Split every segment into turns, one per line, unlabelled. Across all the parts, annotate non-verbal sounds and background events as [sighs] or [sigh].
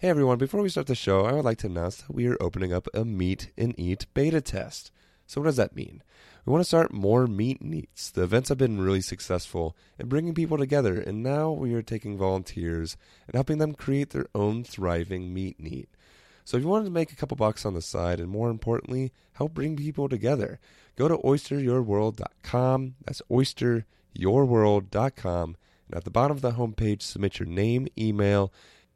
Hey everyone, before we start the show, I would like to announce that we are opening up a Meet and Eat beta test. So, what does that mean? We want to start more Meet and Eats. The events have been really successful in bringing people together, and now we are taking volunteers and helping them create their own thriving Meet and Eat. So, if you wanted to make a couple bucks on the side, and more importantly, help bring people together, go to oysteryourworld.com. That's oysteryourworld.com. And at the bottom of the homepage, submit your name, email,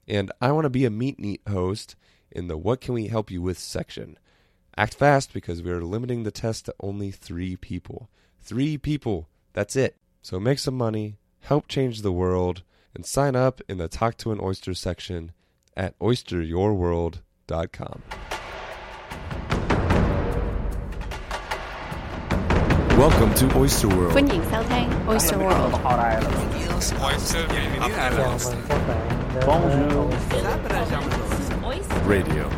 and I want to be a Meet and Eat host in the What Can We Help You With section. Act fast because we are limiting the test to only three people. Three people, that's it. So make some money, help change the world, and sign up in the Talk to an Oyster section at oysteryourworld.com. Welcome to Oyster World.
Oyster World.
Radio.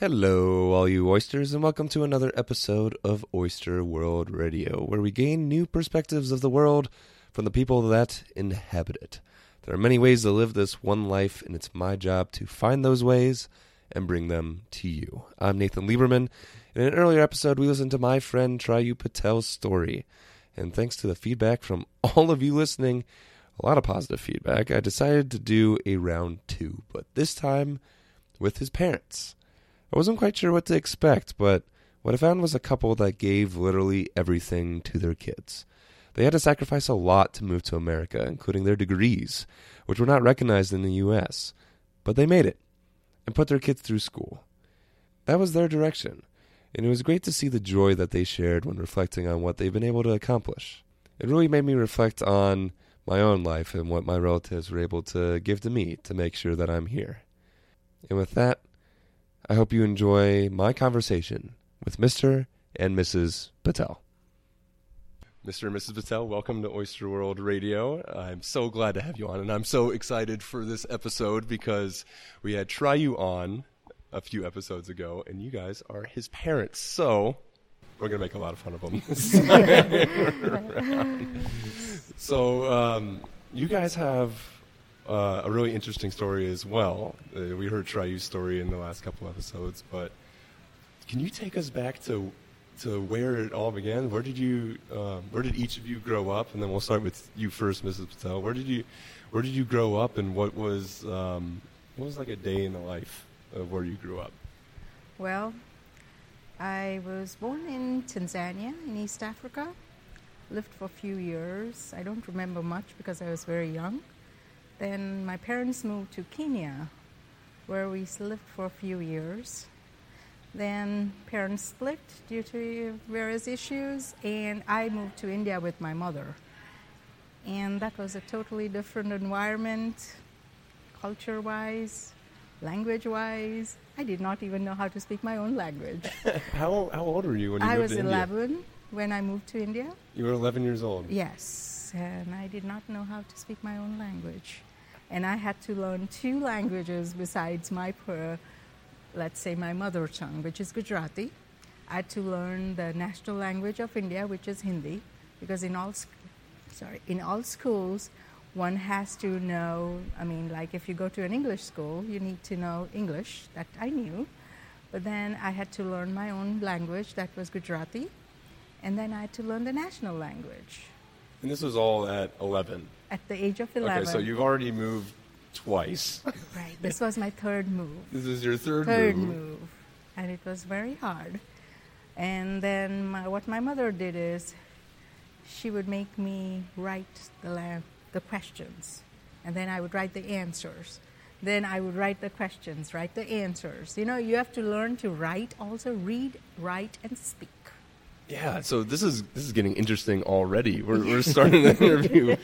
Hello, all you oysters, and welcome to another episode of Oyster World Radio, where we gain new perspectives of the world from the people that inhabit it. There are many ways to live this one life, and it's my job to find those ways and bring them to you. I'm Nathan Lieberman. In an earlier episode, we listened to my friend Chirayu Patel's story. And thanks to the feedback from [laughs] all of you listening, a lot of positive feedback, I decided to do a round two, but this time with his parents. I wasn't quite sure what to expect, but what I found was a couple that gave literally everything to their kids. They had to sacrifice a lot to move to America, including their degrees, which were not recognized in the U.S., but they made it and put their kids through school. That was their direction, and it was great to see the joy that they shared when reflecting on what they've been able to accomplish. It really made me reflect on my own life and what my relatives were able to give to me to make sure that I'm here. And with that, I hope you enjoy my conversation with Mr. and Mrs. Patel. Mr. and Mrs. Patel, welcome to Oyster World Radio. I'm so glad to have you on, and I'm so excited for this episode because we had Chirayu on a few episodes ago, and you guys are his parents. So we're going to make a lot of fun of them. [laughs] so um, you guys have uh, a really interesting story as well. Uh, we heard Chirayu's story in the last couple episodes, but can you take us back to to where it all began? Where did you, um, where did each of you grow up? And then we'll start with you first, Mrs. Patel. Where did you, where did you grow up, and what was um, what was like a day in the life of where you grew up?
Well, I was born in Tanzania in East Africa. Lived for a few years. I don't remember much because I was very young. Then my parents moved to Kenya, where we lived for a few years. Then parents split due to various issues, and I moved to India with my mother. And that was a totally different environment, culture wise, language wise. I did not even know how to speak my own language. [laughs]
How how old were you when you
I
moved to India?
I was 11 when I moved to India.
You were 11 years old.
Yes, and I did not know how to speak my own language. And I had to learn two languages besides my, per, let's say, my mother tongue, which is Gujarati. I had to learn the national language of India, which is Hindi, because in all, sorry, in all schools, one has to know. I mean, like if you go to an English school, you need to know English. That I knew, but then I had to learn my own language, that was Gujarati, and then I had to learn the national language
And this was all at 11.
at the age of 11.
Okay, so you've already moved twice.
Right. This was my third move.
this is your third,
Third
move.
move. And it was very hard. And then my, what my mother did is she would make me write the, la- the questions. And then I would write the answers. Then I would write the questions, write the answers. You know, you have to learn to write, also read, write, and speak.
Yeah, so this is this is getting interesting already. We're we're [laughs] starting the interview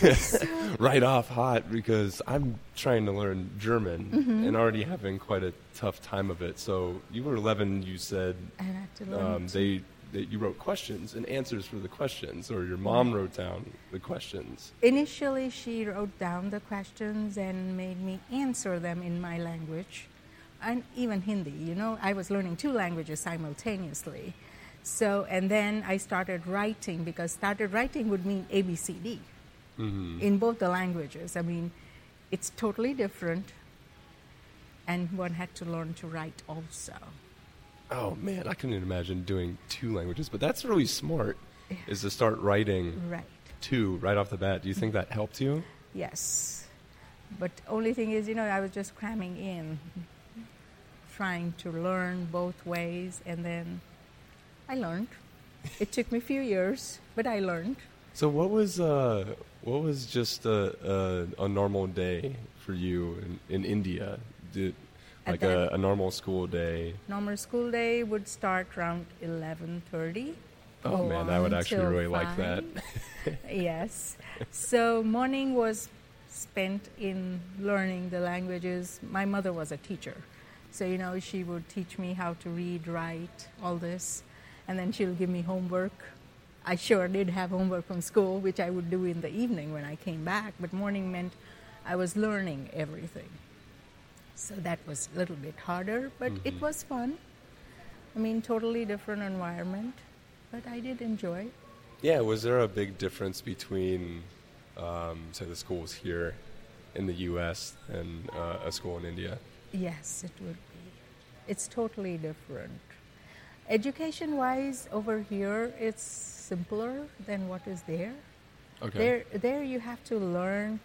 [laughs] [laughs] right off hot because I'm trying to learn German
Mm-hmm.
and already having quite a tough time of it. So you were 11. You said
And I had to learn
um, they that you wrote questions and answers for the questions, or your mom mm-hmm. wrote down the questions.
Initially, she wrote down the questions and made me answer them in my language, and even Hindi. You know, I was learning two languages simultaneously. So, and then I started writing because started writing would mean ABCD mm-hmm. in both the languages. I mean, it's totally different. and one had to learn to write also.
Oh man, I couldn't imagine doing two languages, but that's really smart. Is to start writing
Right.
two right off the bat. Do you think that helped you?
Yes. But only thing is, you know, I was just cramming in, trying to learn both ways, and then I learned. It took me a few years, but I learned.
So what was uh, what was just a, a, a normal day for you in, in India? Did like a, a normal school day?
Normal school day would start around 11:30.
Oh man, I would actually really like that. [laughs]
yes. So morning was spent in learning the languages. My mother was a teacher. So, you know, she would teach me how to read, write, all this. And then she'll give me homework. I sure did have homework from school, which I would do in the evening when I came back. But morning meant I was learning everything. So that was a little bit harder, but it was fun. I mean, totally different environment, but I did enjoy.
Yeah, was there a big difference between, um, say, the schools here in the U.S. and uh, a school in India?
Yes, it would be. It's totally different. Education wise, over here, it's simpler than what is there.
Okay.
There, there you have to learn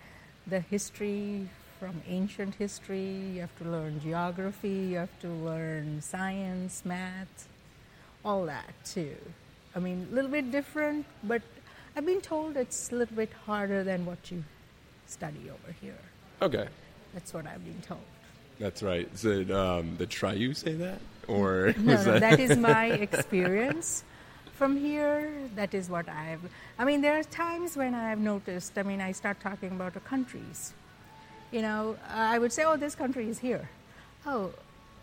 the history from ancient history, you have to learn geography, you have to learn science, math, all that too. I mean, a little bit different, but I've been told it's a little bit harder than what you study over here.
Okay.
That's what I've been told.
That's right. Did um, the Chirayu say that, [laughs] or
No,
that?
that is my [laughs] experience. From here, that is what I've. I mean, there are times when I've noticed. I mean, I start talking about the countries. You know, I would say, "Oh, this country is here." Oh,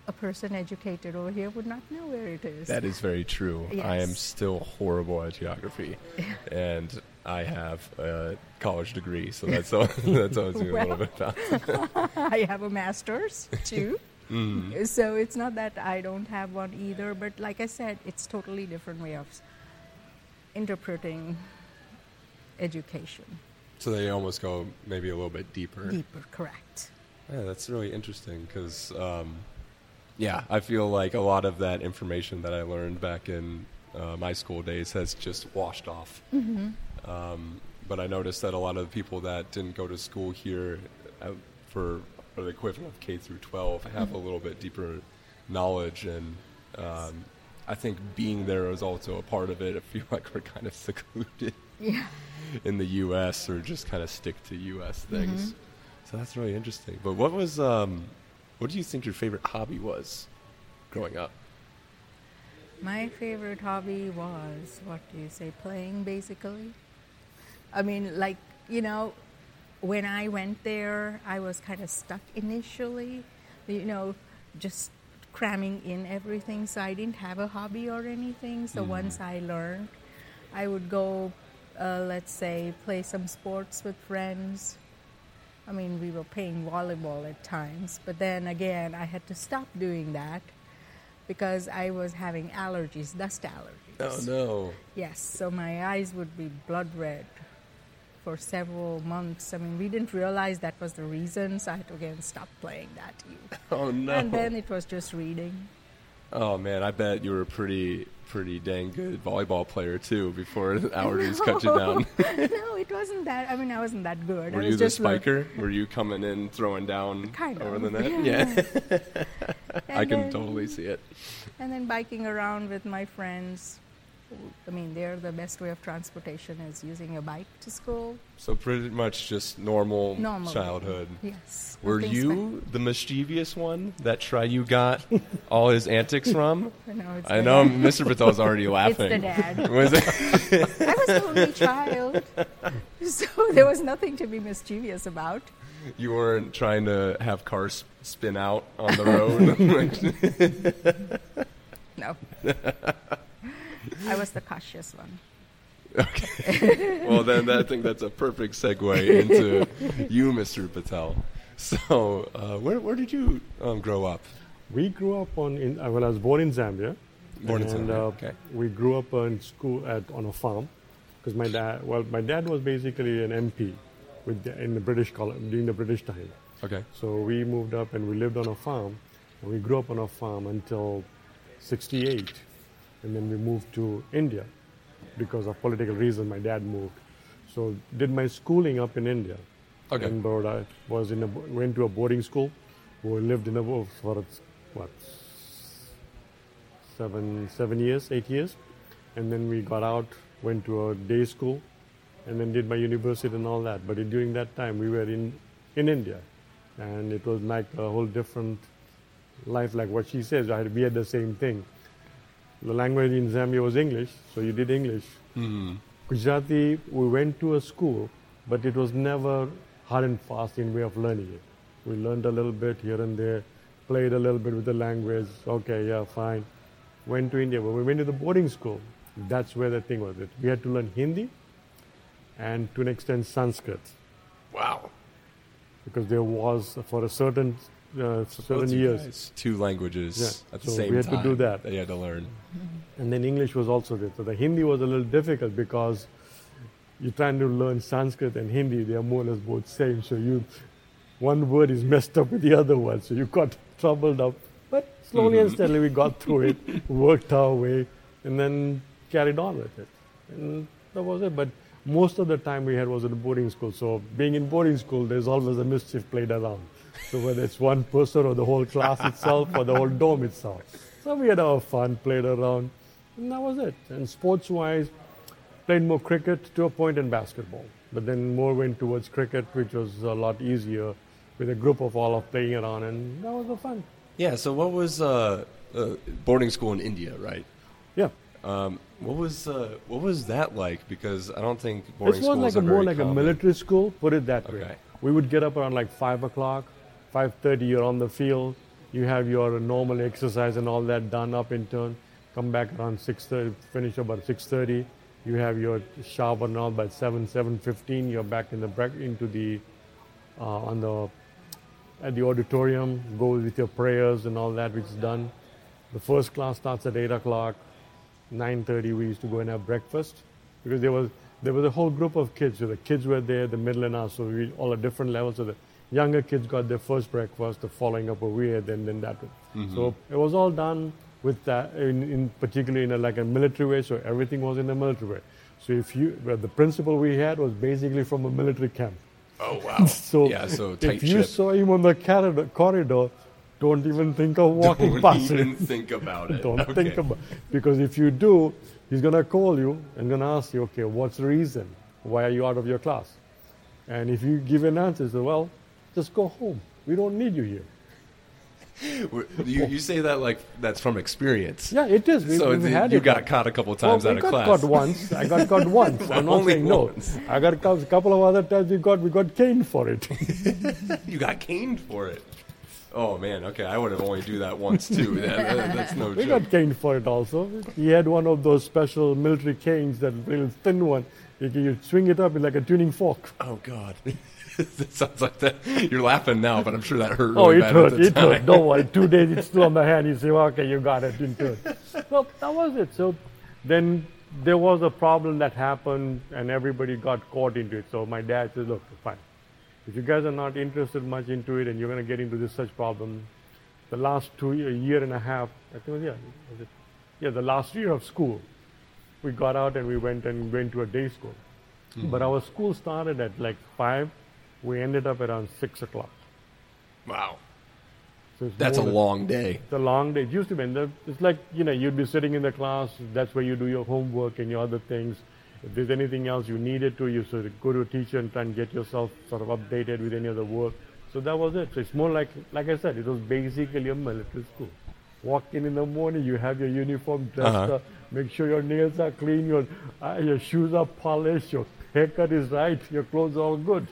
a person educated over here would not know where it is.
That is very true. I am still horrible at geography, [laughs] and I have a college degree, so [laughs] that's all, that's always me a little bit about. [laughs]
I have a master's too.
Mm.
So it's not that I don't have one either, but like I said, it's totally different way of interpreting education.
So they almost go maybe a little bit deeper.
Deeper, correct.
Yeah, that's really interesting because, um, yeah, I feel like a lot of that information that I learned back in uh, my school days has just washed off. Um, but I noticed that a lot of the people that didn't go to school here for, for the equivalent of K through 12 have a little bit deeper knowledge, and um, I think being there is also a part of it. I feel like we're kind of [laughs] secluded
Yeah.
in the U.S. or just kind of stick to U.S. things. So that's really interesting. But what was, um, what do you think your favorite hobby was growing up?
My favorite hobby was, what do you say, playing basically. I mean, like, you know, when I went there, I was kind of stuck initially, you know, just cramming in everything. So I didn't have a hobby or anything. So once I learned, I would go, uh, let's say, play some sports with friends. I mean, we were playing volleyball at times, but then again, I had to stop doing that because I was having allergies, dust allergies.
Oh no!
Yes, so my eyes would be blood red for several months. I mean, we didn't realize that was the reason, so I had to again stop playing that. [laughs]
Oh no!
And then it was just reading.
oh man, I bet you were pretty, pretty dang good volleyball player too before the [laughs] allergies cut you down. [laughs]
no, it wasn't that. I mean, I wasn't that good.
Were
I
you
was
the
just learn-
spiker? Were you coming in, throwing down
Kind
over
of,
the net?
yeah. [laughs]
I can
then-
totally see it.
And then biking around with my friends. I mean, there the best way of transportation is using a bike to school.
So pretty much just normal,
Normal
childhood.
Yes.
Were you the mischievous one that Chirayu got all his antics [laughs] from?
No, it's
I know
dad.
Mr. Patel's already [laughs] laughing.
It's the dad. [laughs]
Was it?
I was the only child, so there was nothing to be mischievous about.
You weren't trying to have cars spin out on the road.
No. I was the cautious one. Okay. [laughs]
well, then I think that's a perfect segue into you, Mr. Patel. So, uh, where where did you um, grow up?
We grew up on. In, uh, well, I was born in Zambia.
Born in
and,
Zambia,
Uh,
okay.
We grew up uh, in school at on a farm, because my dad. Well, my dad was basically an MP, with the, in the British colony during the British time.
Okay.
So we moved up and we lived on a farm. And we grew up on a farm until 68. And then we moved to India because of political reasons. My dad moved. So did my schooling up in India.
Okay.
Uh, in Baroda. Was in a, went to a boarding school. We lived in a bo- for what seven seven years, eight years, and then we got out, went to a day school, and then did my university and all that. But during that time, we were in in India, and it was like a whole different life. Like what she says, I had, we had the same thing. The language in Zambia was English, so you did English.
hmm
Gujarati, we went to a school, but it was never hard and fast in way of learning it. We learned a little bit here and there, played a little bit with the language. Okay, yeah, fine. Went to India. When we went to the boarding school, that's where the thing was. It. We had to learn Hindi and to an extent Sanskrit
Wow.
because there was for a certain uh,
Both you
years.
guys, Two languages
Yeah,
at the
so
same
we had to
time
do that.
you had to learn.
And then English was also there. So the Hindi was a little difficult because you're trying to learn Sanskrit and Hindi, they are more or less both same. So you one word is messed up with the other one. So you got troubled up. But slowly and steadily we got through it, worked our way, and then carried on with it. And that was it. But most of the time we had was in boarding school. So being in boarding school, there's always a mischief played around. So whether it's one person or the whole class itself or the whole dorm itself. So we had our fun, played around, and that was it. And sports-wise, played more cricket to a point in basketball. But then more went towards cricket, which was a lot easier with a group of all of playing around, and that was the fun.
Yeah. So what was uh, uh, boarding school in India, right?
Yeah.
Um, what was uh, what was that like? Because I don't think boarding
This was
schools
like
are
a more like
common.
a military school. Put it that way.
Okay.
We would get up around like five o'clock, five thirty. You're on the field. You have your normal exercise and all that done up in turn. Come back around six thirty. Finish about six thirty. You have your shower and all by seven seven fifteen. You're back in the break into the uh, on the at the auditorium. Go with your prayers and all that, which is done. The first class starts at eight o'clock. 9:30 we used to go and have breakfast because there was there was a whole group of kids. So the kids were there, the middle and us, so we all at different levels. So the younger kids got their first breakfast, the following up over here, then then that. one. Mm-hmm. So it was all done with that in, in particularly in a, like a military way. So everything was in a military way. So if you well, the principal we had was basically from a military camp.
Oh [laughs] wow.
So
yeah. So
if you
ship.
saw him on the corridor, corridor don't even think of walking past. him.
don't [laughs] even think about it. [laughs]
Don't
Okay.
think about it. because if you do, he's gonna call you and gonna ask you, okay, what's the reason? Why are you out of your class? And if you give an answer, say, well, just go home. We don't need you here.
You, you say that like that's from experience.
Yeah, it is. We,
so
we've had
you
it.
got caught a couple
Well,
times
we
out of
got caught once. I got caught [laughs] once. I'm not
Only
saying no. I got caught a couple of other times. We got we got caned for it. [laughs]
You got caned for it. Oh man, okay. I would have only do that once too. [laughs] That- that- that's no
we
joke.
got caned for it also. He had one of those special military canes, that real thin one. You, you swing it up like a tuning fork.
Oh god. [laughs] that sounds like that. You're laughing now, but I'm sure that hurt.
Oh,
really
it
bad
hurt. It
time.
hurt. Don't worry. Two days it's still on the hand. You say, well, okay, you got it. Didn't hurt. [laughs] Well, that was it. So then there was a problem that happened, and everybody got caught into it. So my dad says, look, fine. If you guys are not interested much into it, and you're going to get into this such problem, the last two year, year and a half, I think, it was, yeah, was it? Yeah, the last year of school, we got out and we went and went to a day school. Hmm. But our school started at like five. We ended up around six o'clock.
Wow.
So
That's a
than-
long day.
It's a long day. It used to be. the- It's like, you know, you'd be sitting in the class. That's where you do your homework and your other things. If there's anything else you needed to, you sort of go to a teacher and try and get yourself sort of updated with any other work. So that was it. So it's more like, like I said, it was basically a military school. Walk in in the morning, you have your uniform dressed
Uh-huh.
up, make sure your nails are clean, your, uh, your shoes are polished, your haircut is right, your clothes are all good.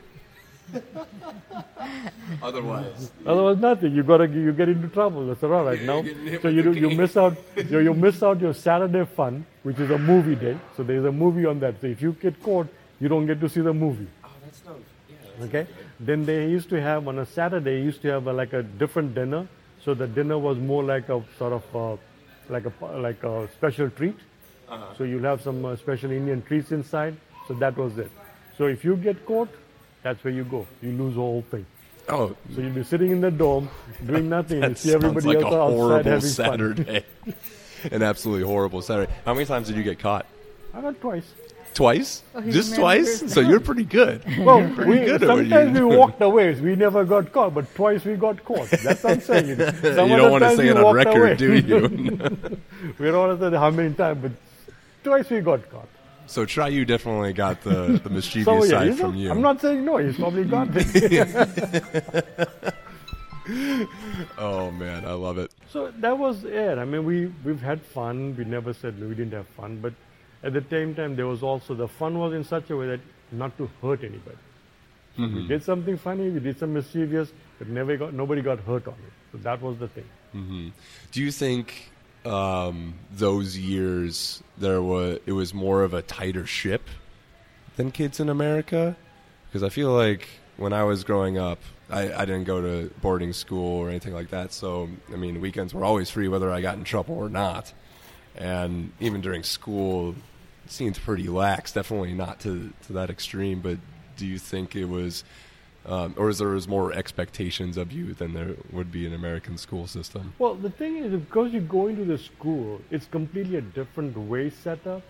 Otherwise,
Otherwise, nothing. You gotta you get into trouble. That's all right now. [laughs] So you do, you [laughs] miss out you, you miss out your Saturday fun, which is a movie day. So there's a movie on that. So if you get caught, you don't get to see the movie.
oh, that's no. Yeah.
Okay. Then they used to have on a Saturday used to have a, like a different dinner. So the dinner was more like a sort of uh, like a like a special treat. So you'll have some uh, special Indian treats inside. So that was it. So if you get caught, that's where you go. You lose the whole thing.
Oh,
So you'll be sitting in the dome doing [laughs] nothing, and you
that
see everybody
like a
else outside
horrible
having fun.
Saturday. [laughs] An absolutely horrible Saturday. How many times did you get caught?
I got twice.
Twice?
Oh,
Just
remembers
twice? So you're pretty good. [laughs]
Well,
pretty
we,
good at you
sometimes we
do.
walked away. We never got caught, but twice we got caught. That's what I'm saying.
You don't want to say it on record,
away.
do you?
we don't know how many times, but twice we got caught.
So Chirayu definitely got the, the mischievous
So yeah,
side from
not-
you.
I'm not saying no. He's probably got it. [laughs]
Oh man, I love it.
so that was it. I mean, we we've had fun. We never said we didn't have fun, but at the same time, there was also the fun was in such a way that not to hurt anybody.
Mm-hmm.
We did something funny. We did some mischievous, but never got nobody got hurt on it. So that was the thing.
Do you think um, those years there was it was more of a tighter ship than kids in America? Because I feel like when I was growing up, I, I didn't go to boarding school or anything like that. So I mean, weekends were always free, whether I got in trouble or not. And even during school, it seemed pretty lax. Definitely not to to that extreme. But do you think it was? Um, or is there was more expectations of you than there would be in American school system?
Well, the thing is, because you go into the school, it's completely a different way set up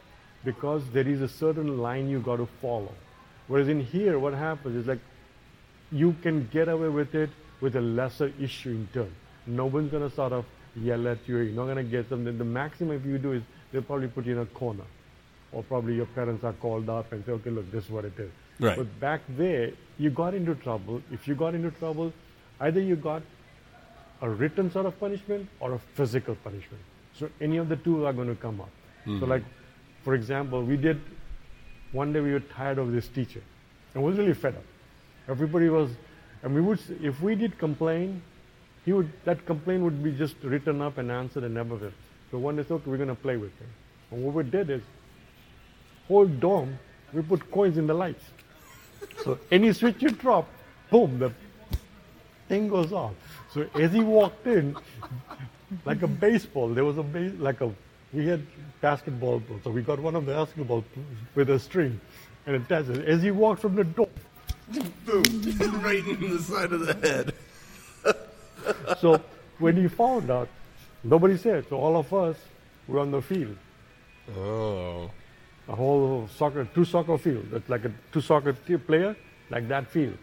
because there is a certain line you got to follow. Whereas in here, what happens is like you can get away with it with a lesser issue in turn. No one's going to sort of yell at you. You're not going to get something. The maximum if you do is they'll probably put you in a corner. Or probably your parents are called up and say, okay, look, this is what it is.
Right.
But back there, you got into trouble. If you got into trouble, either you got a written sort of punishment or a physical punishment. So any of the two are going to come up. So mm-hmm. like, for example, we did, one day we were tired of this teacher and was really fed up. Everybody was, and we would, if we did complain, he would, that complaint would be just written up and answered and never will. So one day, okay, we're going to play with him. And what we did is, whole dome, we put coins in the lights. So any switch you drop, boom, the thing goes off. So as he walked in, like a baseball, there was a base, like a, we had basketball, so we got one of the basketball with a string and attached it. As he walked from the door,
Boom. right in the side of the head. [laughs]
so when he found out, nobody said. So all of us were on the field,
Oh.
A whole soccer, two soccer field. That's like a two soccer player, like that field.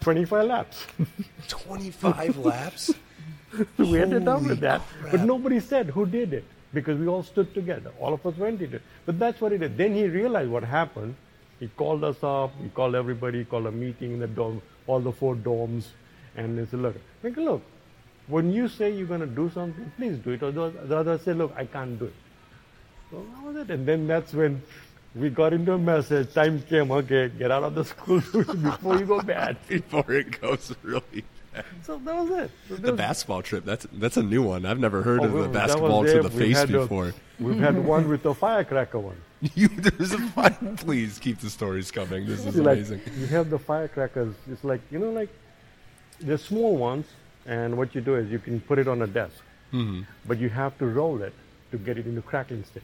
25 laps. [laughs]
25 laps? [laughs]
we ended up with that.
crap.
But nobody said who did it because we all stood together. All of us went into it. But that's what he did. Then he realized what happened. He called us up. He called everybody. He called a meeting in the dorm, all the four dorms, and he said, "Look, like, look, when you say you're going to do something, please do it." Or the the others say, "Look, I can't do it." So that was it. And then that's when we got into a message. Time came. Okay, get out of the school [laughs] before you go bad. [laughs]
Before it goes really bad.
So that was it. So
The
was-
basketball trip, that's that's a new one. I've never heard
Oh,
of the basketball to the face
had a-
before.
We've had one with the firecracker one. [laughs]
you, there's a fine. Please keep the stories coming. This is
like,
amazing.
you have the firecrackers. It's like you know, like the small ones, and what you do is you can put it on a desk,
Mm-hmm.
but you have to roll it to get it into crackling state.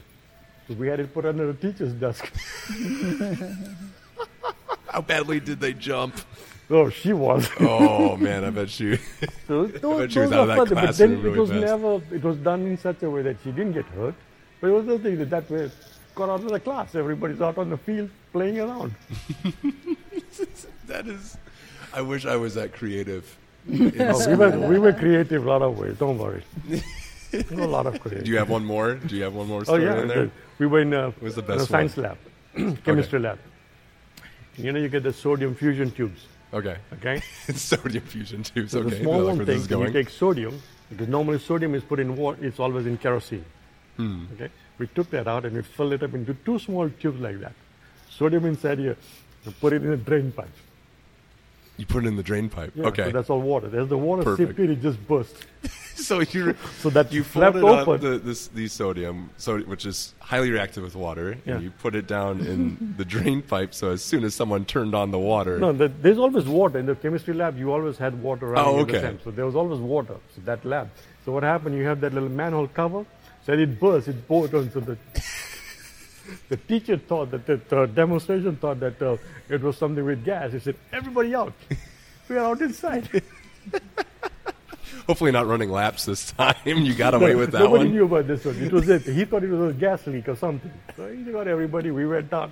We had it put under the teacher's desk. [laughs]
How badly did they jump?
oh, she was.
Oh man, I [laughs] bet you.
So
bet
those,
she was
those
out of that
funny, but
classroom
then it
really
was
fast.
never. It was done in such a way that she didn't get hurt. But it was the thing that that way got out of the class. Everybody's out on the field playing around. [laughs]
that is. I wish I was that creative.
Oh, we, were, we were creative a lot of ways. Don't worry. [laughs] a lot of creative.
Do you have one more? Do you have one more
Oh
story
yeah,
in there?
we were in a,
What's the
in a
best
science lab, [clears throat] chemistry lab. You know, you get the sodium fusion tubes.
Okay.
Okay, [laughs]
Sodium fusion tubes.
so
okay.
the small one thing. You take sodium because normally sodium is put in water. It's always in kerosene.
Hmm.
Okay, we took that out and we filled it up into two small tubes like that. Sodium inside here. We put it in a drain pipe.
You put it in the drain pipe.
Yeah,
okay.
So that's all water. There's the water
Perfect.
in, it just burst. [laughs]
So you're [laughs]
So that
you floated up
open.
the, this the sodium, so which is highly reactive with water,
Yeah.
and you put it down in [laughs] the drain pipe. So as soon as someone turned on the water,
No, the, there's always water in the chemistry lab. You always had water running
Oh,
the
okay.
same. So there was always water. So that lab. So what happened? You have that little manhole cover. So it burst. It poured on. So the the teacher thought that the uh, demonstration thought that uh, it was something with gas. He said, "Everybody out!" We are out inside. [laughs]
Hopefully, not running laps this time. You got away with that
Nobody
one.
knew about this one. It was it. He thought it was a gas leak or something. So he got everybody. We went out.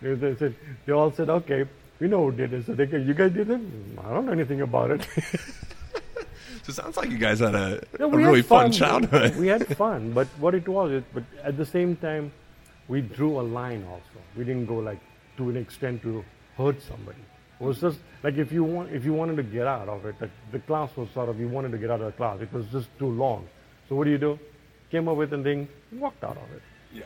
They, they said, they all said, okay, we know who did it. So they you guys did it? I don't know anything about it. [laughs]
So it sounds like you guys had a,
No,
a
we
really fun,
fun.
childhood.
we had fun, but what it was, it, but at the same time, we drew a line also. We didn't go like to an extent to hurt somebody. It was just like if you want, if you wanted to get out of it, like the class was sort of you wanted to get out of the class. It was just too long. So what do you do? Came up with a thing, walked out of it.
Yeah.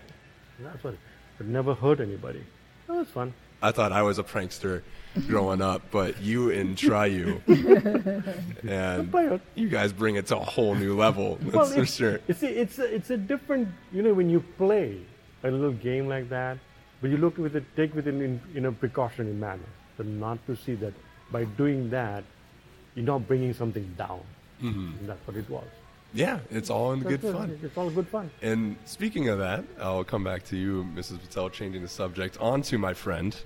And that's what. But never hurt anybody. That was fun.
I thought I was a prankster growing up, but you [laughs] and Chirayu, and you guys bring it to a whole new level. That's
Well,
for sure.
It's a, it's a, it's a different, you know, when you play a little game like that, but you look with it, take with it in, in a precautionary manner, but not to see that by doing that, you're not bringing something down. And that's what it was.
Yeah, it's all in good
it.
fun.
It's all good fun.
And speaking of that, I'll come back to you, Mrs. Patel, changing the subject. onto my friend,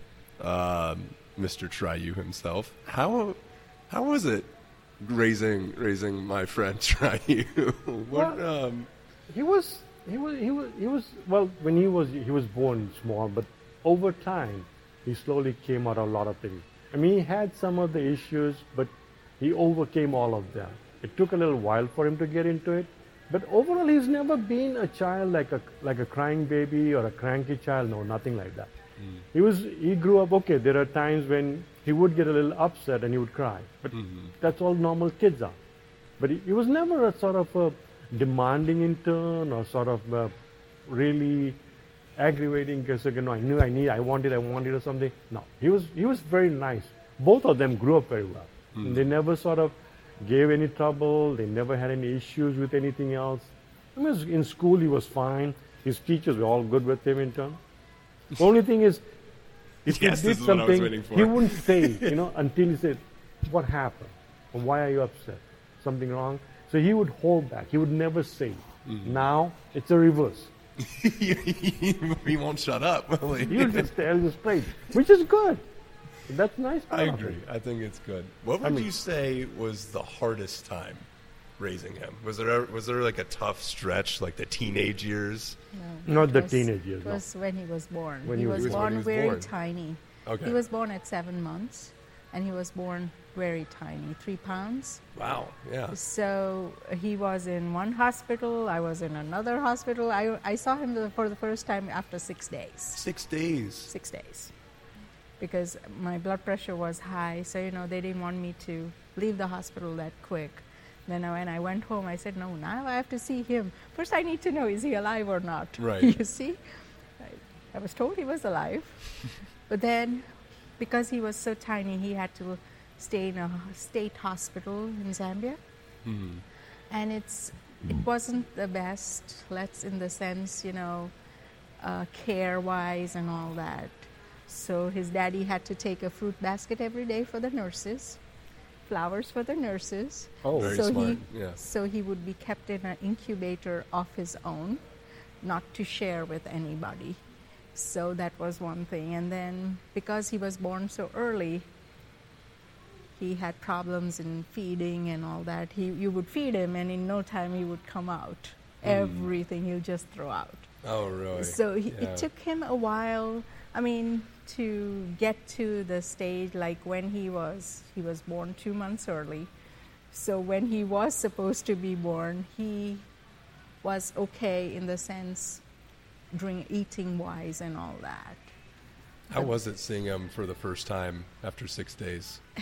um, Mr. Chirayu himself. How how was it raising raising my friend [laughs] Chirayu? [laughs] what
Well-
um,
He was, he was, he was, he was. Well, when he was, he was born small, but over time, he slowly came out of a lot of things. I mean, he had some of the issues, but he overcame all of them. It took a little while for him to get into it, but overall, he's never been a child like a like a crying baby or a cranky child. No, nothing like that. Mm. He was. He grew up okay. There are times when he would get a little upset and he would cry, but mm-hmm. that's all normal kids are. But he, he was never a sort of a demanding in turn or sort of uh, really aggravating because you know I knew I need I wanted I wanted or something. No, he was he was very nice. Both of them grew up very well. They never sort of gave any trouble. They never had any issues with anything else. I mean, in school he was fine. His teachers were all good with him in turn. The [laughs] only thing is, if
Yes,
he did
is what I was
something, he wouldn't [laughs] say, you know, until he said, "What happened? Why are you upset? Something wrong?" So he would hold back. He would never say.
Mm-hmm.
Now it's a reverse. [laughs]
he won't shut up. will he?
He'll just tell you straight, which is good. That's nice.
I agree.
it.
I think it's good. What would
mean-
you say was the hardest time raising him? Was there was there like a tough stretch, like the teenage years?
Not
It
the
was-
teenage years,
It
no.
was when he was born.
When
he,
he
was,
was-
He when
born
he was
very
born.
tiny.
Okay.
He was born at seven months, and he was born very tiny, three pounds.
Wow. Yeah.
So he was in one hospital. I was in another hospital. I, I saw him for the first time after six days.
Six days.
Six days. Because my blood pressure was high, so you know they didn't want me to leave the hospital that quick. Then when I went home, I said, "No, now I have to see him. First, I need to know is he alive or not."
Right. [laughs]
you see, I, I was told he was alive, [laughs] but then because he was so tiny, he had to stay in a state hospital in Zambia, and it's it wasn't the best. Let's in the sense, you know, uh, care wise and all that. So his daddy had to take a fruit basket every day for the nurses, flowers for the nurses.
Oh,
Very
so
smart,
He,
yeah.
So he would be kept in an incubator of his own, not to share with anybody. So that was one thing. And then because he was born so early, he had problems in feeding and all that. He, you would feed him, and in no time he would come out. Hmm. Everything he'll just throw out.
Oh, really?
So he,
Yeah.
it took him a while. I mean, to get to the stage like when he was he was born two months early. So when he was supposed to be born, he was okay in the sense, drink eating wise and all that.
How was it seeing him for the first time after six days? [sighs]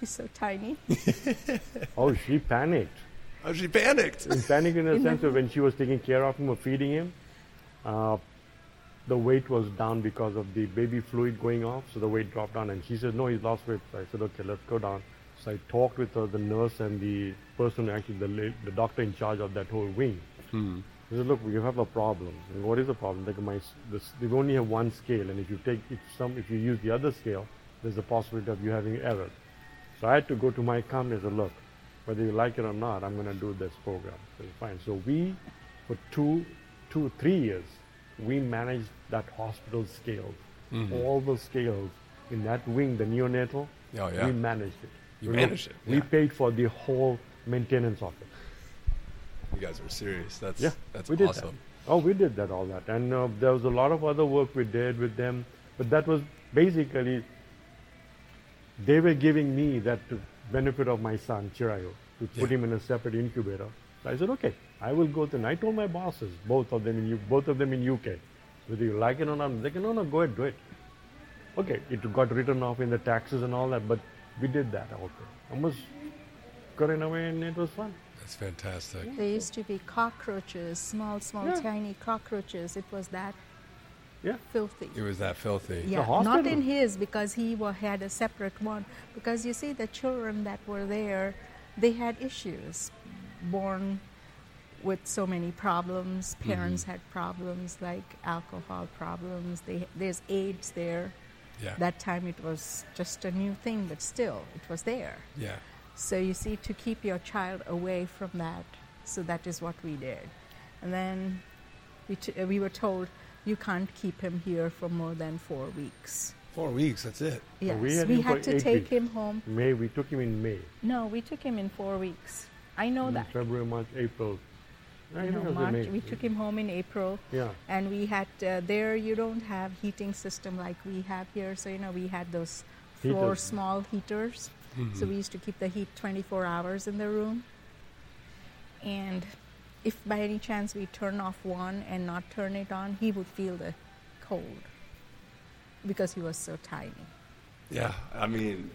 He's so tiny. [laughs]
oh, she panicked.
Oh, she panicked.
And panicked in the [laughs]
In
sense
the-
of when she was taking care of him or feeding him, uh, the weight was down because of the baby fluid going off, so the weight dropped down. And she said, "No, he's lost weight." So I said, "Okay, let's go down." So I talked with her, the nurse and the person actually the the doctor in charge of that whole wing.
Hmm.
He said, "Look, we have a problem. And what is the problem? Like my, s- this, they only have one scale, and if you take if some, if you use the other scale, there's a possibility of you having error." So I had to go to my company and say, "Look, whether you like it or not, I'm going to do this program." So fine. So we, for two, two, three years, we managed that hospital scale, all the scales in that wing, the neonatal.
Oh, yeah.
We managed it.
You
We-
managed it,
We paid for the whole maintenance of it.
You guys are serious. That's
Yeah,
that's
we did
awesome.
that. Oh, we did that, all that. And uh, there was a lot of other work we did with them, but that was basically, they were giving me that benefit of my son, Chirayu, to put
Yeah.
him in a separate incubator. So I said, okay, I will go to, and I told my bosses, both of them in, U- both of them in UK, whether you like it or not, they can, no, no, go ahead, do it. Okay, it got written off in the taxes and all that, but we did that also. Almost got in away and it was fun.
That's fantastic.
There used to be cockroaches, small, small,
Yeah.
tiny cockroaches. It was that
Yeah.
filthy.
It was that filthy.
Yeah, not in his because he wa- had a separate one. Because you see, the children that were there, they had issues, born with so many problems. Mm-hmm. Parents had problems like alcohol problems. They, there's AIDS there.
Yeah.
That time it was just a new thing, but still, it was there.
yeah.
So you see, to keep your child away from that, so that is what we did. And then we, t- we were told you can't keep him here for more than four weeks.
Four weeks. That's it.
Yes,
we
we,
had him for
had to take
weeks.
him home.
May, we took him in May.
No, we took him in four weeks. I know
in
that.
February, March, April. I
You know,
it was in
March, we took him home in April,
Yeah.
and we had uh, there. You don't have heating system like we have here, so you know we had those floor
Heaters.
small heaters. So we used to keep the heat 24 hours in the room. And if by any chance we turn off one and not turn it on, he would feel the cold because he was so tiny.
Yeah. I mean,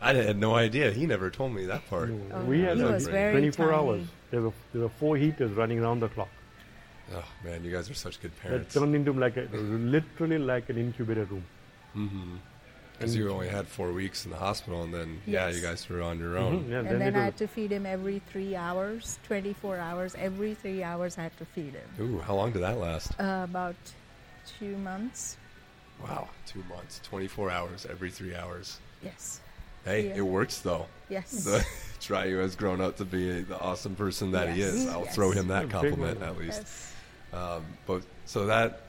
I had no idea. He never told me that part.
No,
Oh,
we had
he was very
24
tiny.
hours. There were, there were four heaters running around the clock.
Oh man, you guys are such good
That
parents.
turned into like a, literally like an incubator room.
Mm-hmm. Because you only had four weeks in the hospital, and then yeah, you guys were on your own.
Mhm, Yeah,
and
then,
then I had to feed him every three hours, 24 hours. Every three hours, I had to feed him.
Ooh, how long did that last?
Uh, about two months.
Wow, two months, twenty-four hours every three hours.
Yes.
Hey,
Yeah.
it works though.
Yes.
The [laughs] Chirayu has grown up to be the awesome person that he is. I'll
Yes.
throw him that compliment at least.
Yes.
Um, but so that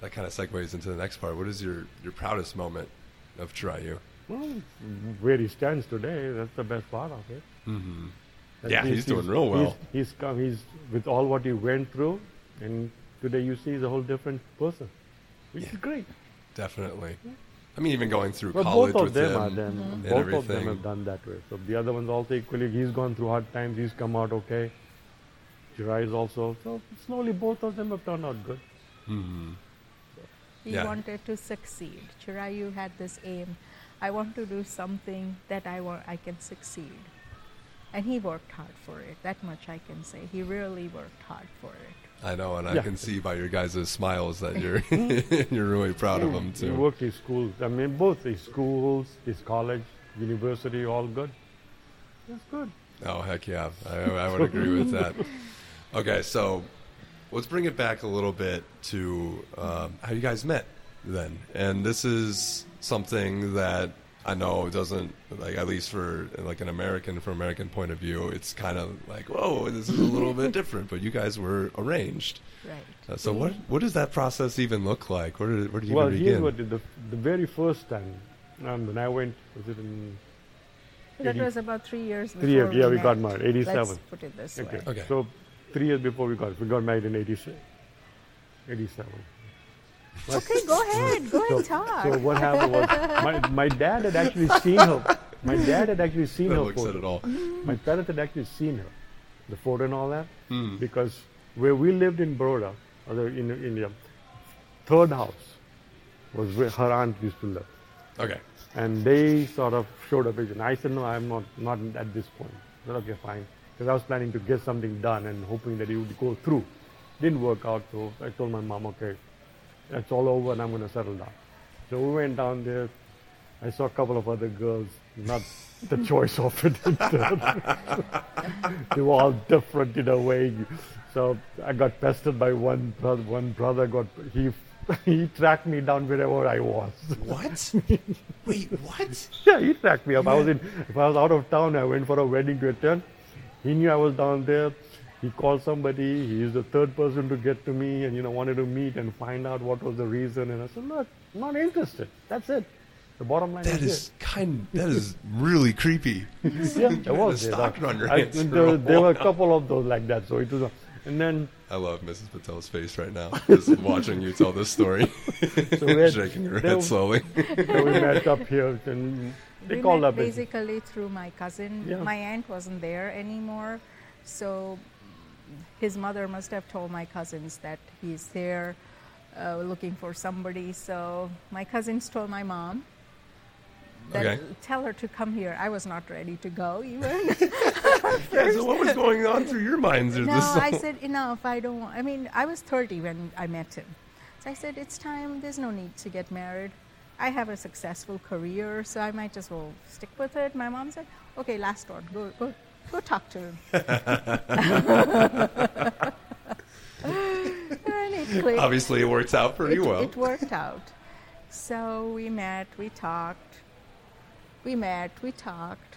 that kind of segues into the next part. What is your your proudest moment of Chirayu?
well, where he stands today, that's the best part of it.
Mm-hmm. Yeah, he's doing real well.
He's, he's come, he's with all what he went through, and today you see he's a whole different person, which
Yeah.
is great.
Definitely. I mean, even going through
But
college
both of
with
them
him
are them.
and
Both of them have done that way. So the other one's also equally. He's gone through hard times. He's come out okay. Jirai is also. So slowly, both of them have turned out good.
Mhm.
He
Yeah.
wanted to succeed. Chirayu had this aim. I want to do something that I want I can succeed. And he worked hard for it. That much I can say. He really worked hard for it.
I know, and I can see by your guys' smiles that you're [laughs] [laughs] you're really proud of him too.
He worked his schools. I mean, both his schools, his college, university, all good. That's good.
Oh heck yeah, I, I would agree with that. [laughs] Okay, so let's bring it back a little bit to um, how you guys met then, and this is something that I know doesn't like at least for like an American from American point of view, it's kind of like whoa, this is a little bit different. But you guys were arranged.
Right.
Uh, so what what does that process even look like? Where did where did you
well,
even
here's
begin?
what did the, the very first time um, when I went, was it in
That
Eighty-
was about three years before
three years? Yeah, we
met.
got married, 87.
Let's put it this
Okay.
way.
Okay.
So three years before we got we got married in 86, 87.
Okay, go ahead. Go
So,
and talk.
so what happened was my, my dad had actually seen her. My dad had actually seen
that
her
looks
photo.
it all.
My parents had actually seen her, the photo and all that,
Hmm.
because where we lived in Baroda, other in India, third house was where her aunt used to live,
Okay.
and they sort of showed a vision. I said, no, I'm not, not at this point. I said, okay, fine, because I was planning to get something done and hoping that it would go through. Didn't work out, so I told my mom, okay, that's all over, and I'm going to settle down. So we went down there. I saw a couple of other girls, not the [laughs] choice of it. [laughs] they were all different in a way. So I got pestered by one brother. One brother got he [laughs] he tracked me down wherever I was.
What? Wait, what?
yeah, he tracked me up. I was in. If I was out of town, I went for a wedding to attend. He knew I was down there. He called somebody. He is the third person to get to me, and you know wanted to meet and find out what was the reason. And I said, look, I'm not interested. That's it. The bottom line
That
is,
is kind. That is really creepy. [laughs]
yeah,
a
was. yeah,
stocking on your
I-
hands
there, there were a couple of those like that. So it was, a, and then
I love Mrs. Patel's face right now, just [laughs] watching you tell this story,
we had- [laughs]
shaking her head slowly.
so we met up here, and they
we
called
met basically through my cousin.
Yeah.
My aunt wasn't there anymore, so his mother must have told my cousins that he's there uh, looking for somebody. So my cousins told my mom that
Okay.
tell her to come here. I was not ready to go even. [laughs]
Yeah, so what was going on through your minds?
No, I said enough. I don't. want- I mean, I was 30 when I met him, so I said it's time. There's no need to get married. I have a successful career, so I might as well stick with it. My mom said, "Okay, last one. Go, go, go talk to him." [laughs] and it.
Obviously, it works out pretty
it,
well.
it worked out. So we met, we talked, we met, we talked,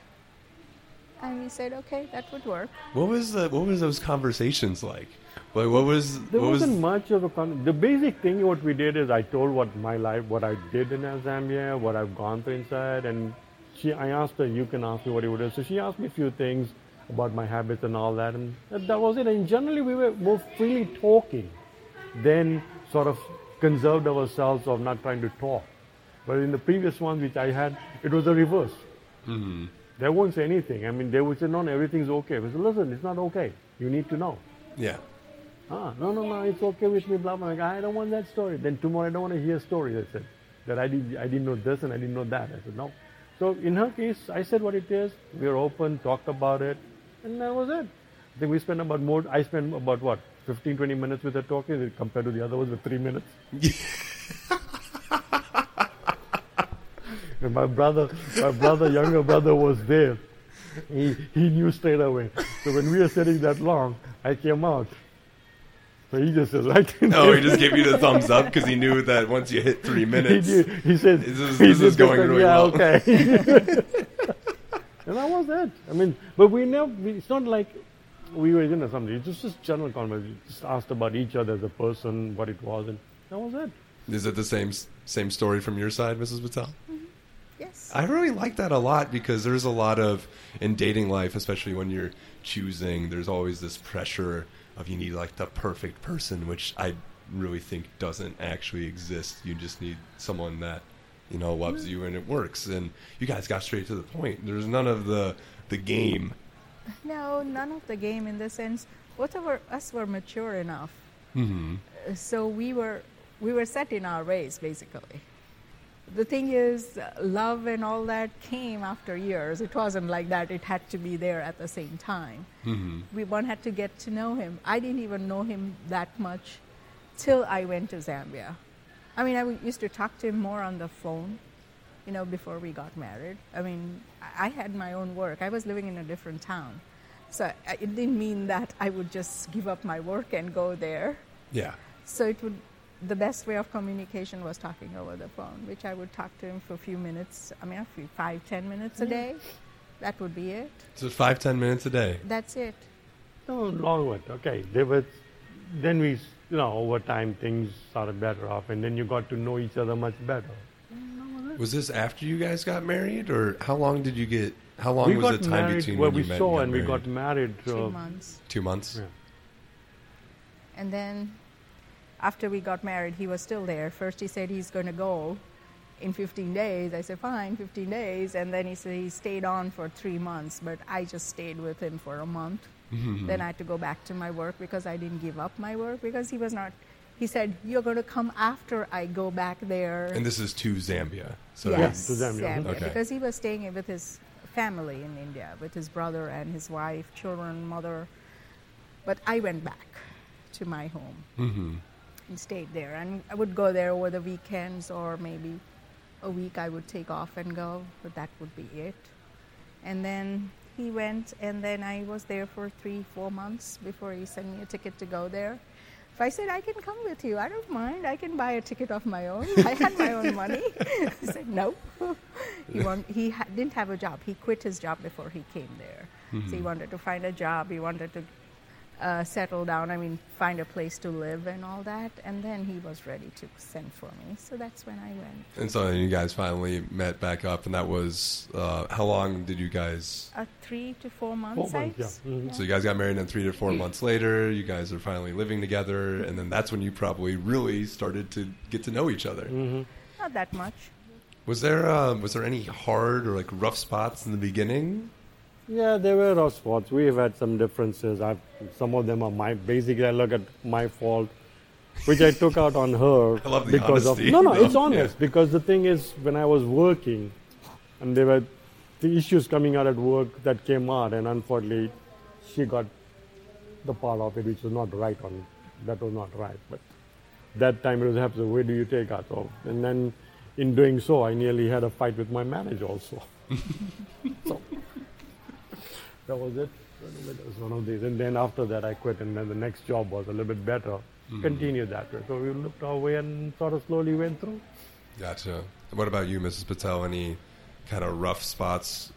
and we said, "Okay, that would work."
What was the What was those conversations like? Like, what was
There
what was
wasn't much of a con- the basic thing. What we did is I told what my life, what I did in Zambia, what I've gone through inside, and she. I asked her, "You can ask me what you would do." So she asked me a few things about my habits and all that, and that, that was it. And generally, we were more freely talking then sort of conserved ourselves of not trying to talk. But in the previous one, which I had, it was the reverse.
Mm-hmm.
They won't say anything. I mean, they would say, "No, no, everything's okay." I said, "Listen, it's not okay. You need to know."
yeah?
Ah, no, no, no, it's okay with me, blah, blah. Like, I don't want that story. Then tomorrow I don't want to hear stories. I said, that I, did, I didn't know this and I didn't know that. I said, no. So in her case, I said what it is. We were open, talked about it, and that was it. I think we spent about more, I spent about what, 15, 20 minutes with her talking compared to the other ones with three minutes. [laughs] and my brother, my brother, younger brother was there. He, he knew straight away. So when we were sitting that long, I came out. So he just said, right [laughs]
No, he just gave you the thumbs up because he knew that once you hit three
he,
minutes,
knew, he said,
This is- this is
just
going
said,
really
yeah,
well."
okay. [laughs] [laughs] and that was it. I mean, but we never. It's not like we were, in know, something. It's just, just general conversation. Just asked about each other as a person, what it was, and that was it.
is it the same same story from your side, Mrs. Patel? Mm-hmm.
Yes.
I really like that a lot because there's a lot of in dating life, especially when you're choosing. There's always this pressure of you need like the perfect person, which I really think doesn't actually exist. You just need someone that you know loves you and it works. And you guys got straight to the point. There's none of the the game.
No, none of the game in the sense. Both of us were mature enough,
hmm
Uh, so we were we were set in our ways basically. The thing is, love and all that came after years. It wasn't like that. It had to be there at the same time.
hmm
We one had to get to know him. I didn't even know him that much till I went to Zambia. I mean, I used to talk to him more on the phone, you know, before we got married. I mean, I I had my own work. I was living in a different town. So it didn't mean that I would just give up my work and go there.
Yeah.
So it would, the best way of communication was talking over the phone, which I would talk to him for a few minutes. I mean, a few, five, ten minutes a day. That would be it.
So five ten minutes a day.
That's it.
No, long with okay. They were, then we, you know, over time things started better off, and then you got to know each other much better.
Was this after you guys got married, or how long did you get? How long
we
was the time
married,
between
well,
when
we
you met
saw
got
and we got married.
Two
uh,
months.
Two months.
Yeah.
And then after we got married, he was still there. First, he said he's going to go in 15 days. I said, fine, 15 days. And then he said he stayed on for three months, but I just stayed with him for a month.
Mhm.
Then I had to go back to my work because I didn't give up my work because he was not. He said, You're going to come after I go back there.
And this is to Zambia. So
yes,
to Zambia.
Zambia,
Okay.
because he was staying with his family in India, with his brother and his wife, children, mother. But I went back to my home
hmm
and stayed there. And I would go there over the weekends or maybe a week I would take off and go, but that would be it. And then he went, and then I was there for three, four months before he sent me a ticket to go there. If I said, I can come with you, I don't mind. I can buy a ticket of my own. [laughs] I had my own money. [laughs] he said, no. he want, he ha- didn't have a job. He quit his job before he came there. So he mm-hmm. wanted to find a job. He wanted to uh, settle down. I mean, find a place to live and all that. And then he was ready to send for me. So that's when I went.
And so you guys finally met back up, and that was uh, how long did you guys?
Uh, three to four
Four
months.
months, yeah.
I-
Mhm.
So you guys got married, and three to four months later, you guys are finally living together, and then that's when you probably really started to get to know each other.
Mhm.
Not that much.
Was there uh, was there any hard or like rough spots in the beginning?
Yeah, there were rough spots. We've had some differences. I've, some of them are my basically. I look at my fault, which I took out on her [laughs]
I love the
because
honesty,
of no, no.
though.
It's [laughs] honest
Yeah.
because the thing is, when I was working, and there were the issues coming out at work that came out, and unfortunately, she got the part of it which was not right on. That was not right, but that time it was happening. Where do you take us? Oh, and then in doing so, I nearly had a fight with my manager also. [laughs] so that was it. It was one of these. And then after that, I quit, and then the next job was a little bit better. Continued that way. So we looked our way and sort of slowly went through.
Gotcha. What about you, Mrs. Patel? Any kind of rough spots?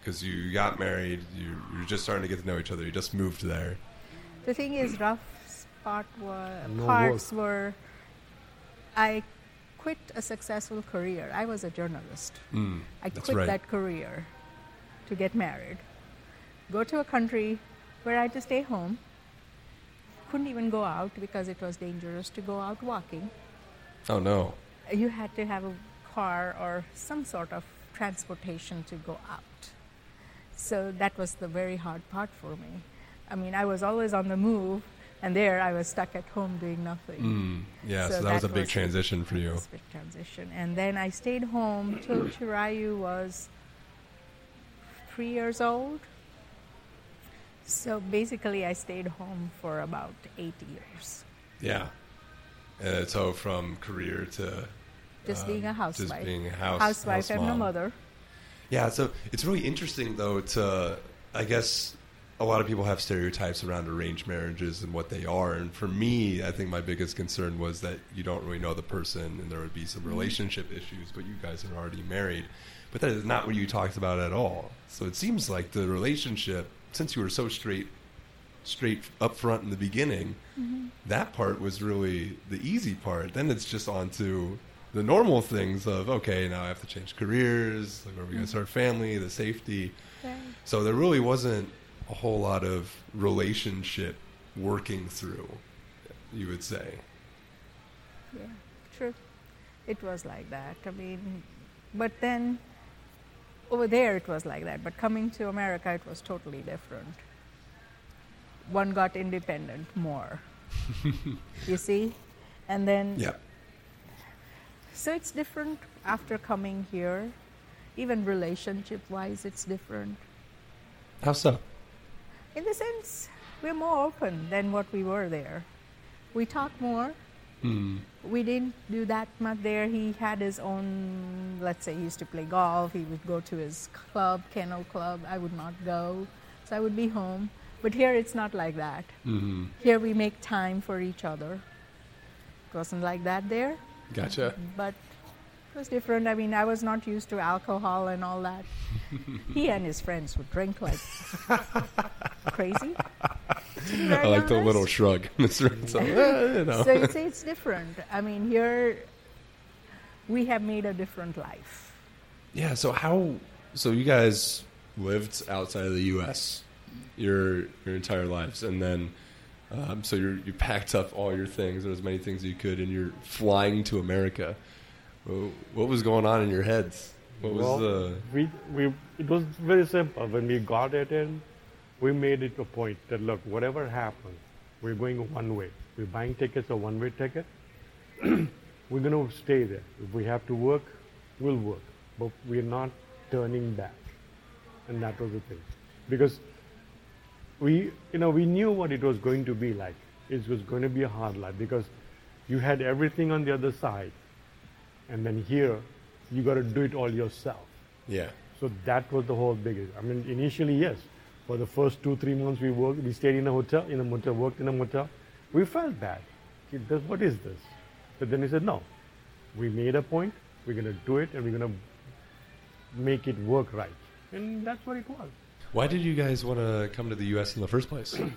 Because you got married, you, you're just starting to get to know each other. You just moved there.
The thing is, rough spot was,
No
parts were I quit a successful career. I was a journalist.
Mm,
I quit
right.
that career to get married, go to a country where I had to stay home. Couldn't even go out because it was dangerous to go out walking.
Oh no.
You had to have a car or some sort of transportation to go out. So that was the very hard part for me. I mean, I was always on the move, and there I was stuck at home doing nothing.
Mm, yeah, so,
So
that, was a big
was-
transition for you.
A big transition. And then I stayed home till Chirayu was three years old. So basically, I stayed home for about eight years,
Yeah. And so from career to
just
um,
being a housewife.
just being a house
housewife
house
and a mother.
Yeah, so it's really interesting though to I guess a lot of people have stereotypes around arranged marriages and what they are and for me I think my biggest concern was that you don't really know the person and there would be some relationship issues but you guys are already married. But that is not what you talked about at all. So it seems like the relationship since you were so straight straight up front in the beginning, mm-hmm. that part was really the easy part. Then it's just on to the normal things of okay, now I have to change careers, like where are we going to mm-hmm. start a family, the safety. So there really wasn't a whole lot of relationship working through, you would say.
Yeah, true. It was like that. I mean, but then over there it was like that. But coming to America, it was totally different. One got independent more. [laughs] you see? And then,
Yeah.
so it's different after coming here. Even relationship wise, it's different.
How so?
In the sense, we're more open than what we were there. We talk more.
Hmm.
We didn't do that much there. He had his own, let's say he used to play golf. He would go to his club, kennel club. I would not go. So I would be home. But here it's not like that.
Mm-hmm.
Here we make time for each other. It wasn't like that there,
Gotcha.
but it was different. I mean, I was not used to alcohol and all that. he and his friends would drink like [laughs] crazy.
I like the little shrug, [laughs] Mr. So, you know.
so it's, it's different. I mean, here we have made a different life.
Yeah. So how? So you guys lived outside of the U.S. your your entire lives, and then um, so you you packed up all your things or as many things as you could, and you're flying to America. What was going on in your heads? What was
well,
the?
we, we, it was very simple. When we got it in, we made it a point that look, whatever happens, we're going one way. We're buying tickets a one-way ticket. [clears throat] we're going to stay there. If we have to work, we'll work. But we're not turning back. And that was the thing. Because we, you know, we knew what it was going to be like. It was going to be a hard life because you had everything on the other side. And then here, you got to do it all yourself.
Yeah.
So that was the whole biggest. I mean, initially, yes. For the first two, three months we worked, we stayed in a hotel, in a motel, worked in a motel. We felt bad. What is this? But then he said, no. We made a point. We're going to do it, and we're going to make it work right. And that's what it was.
Why did you guys want to come to the U.S. in the first place? [clears throat]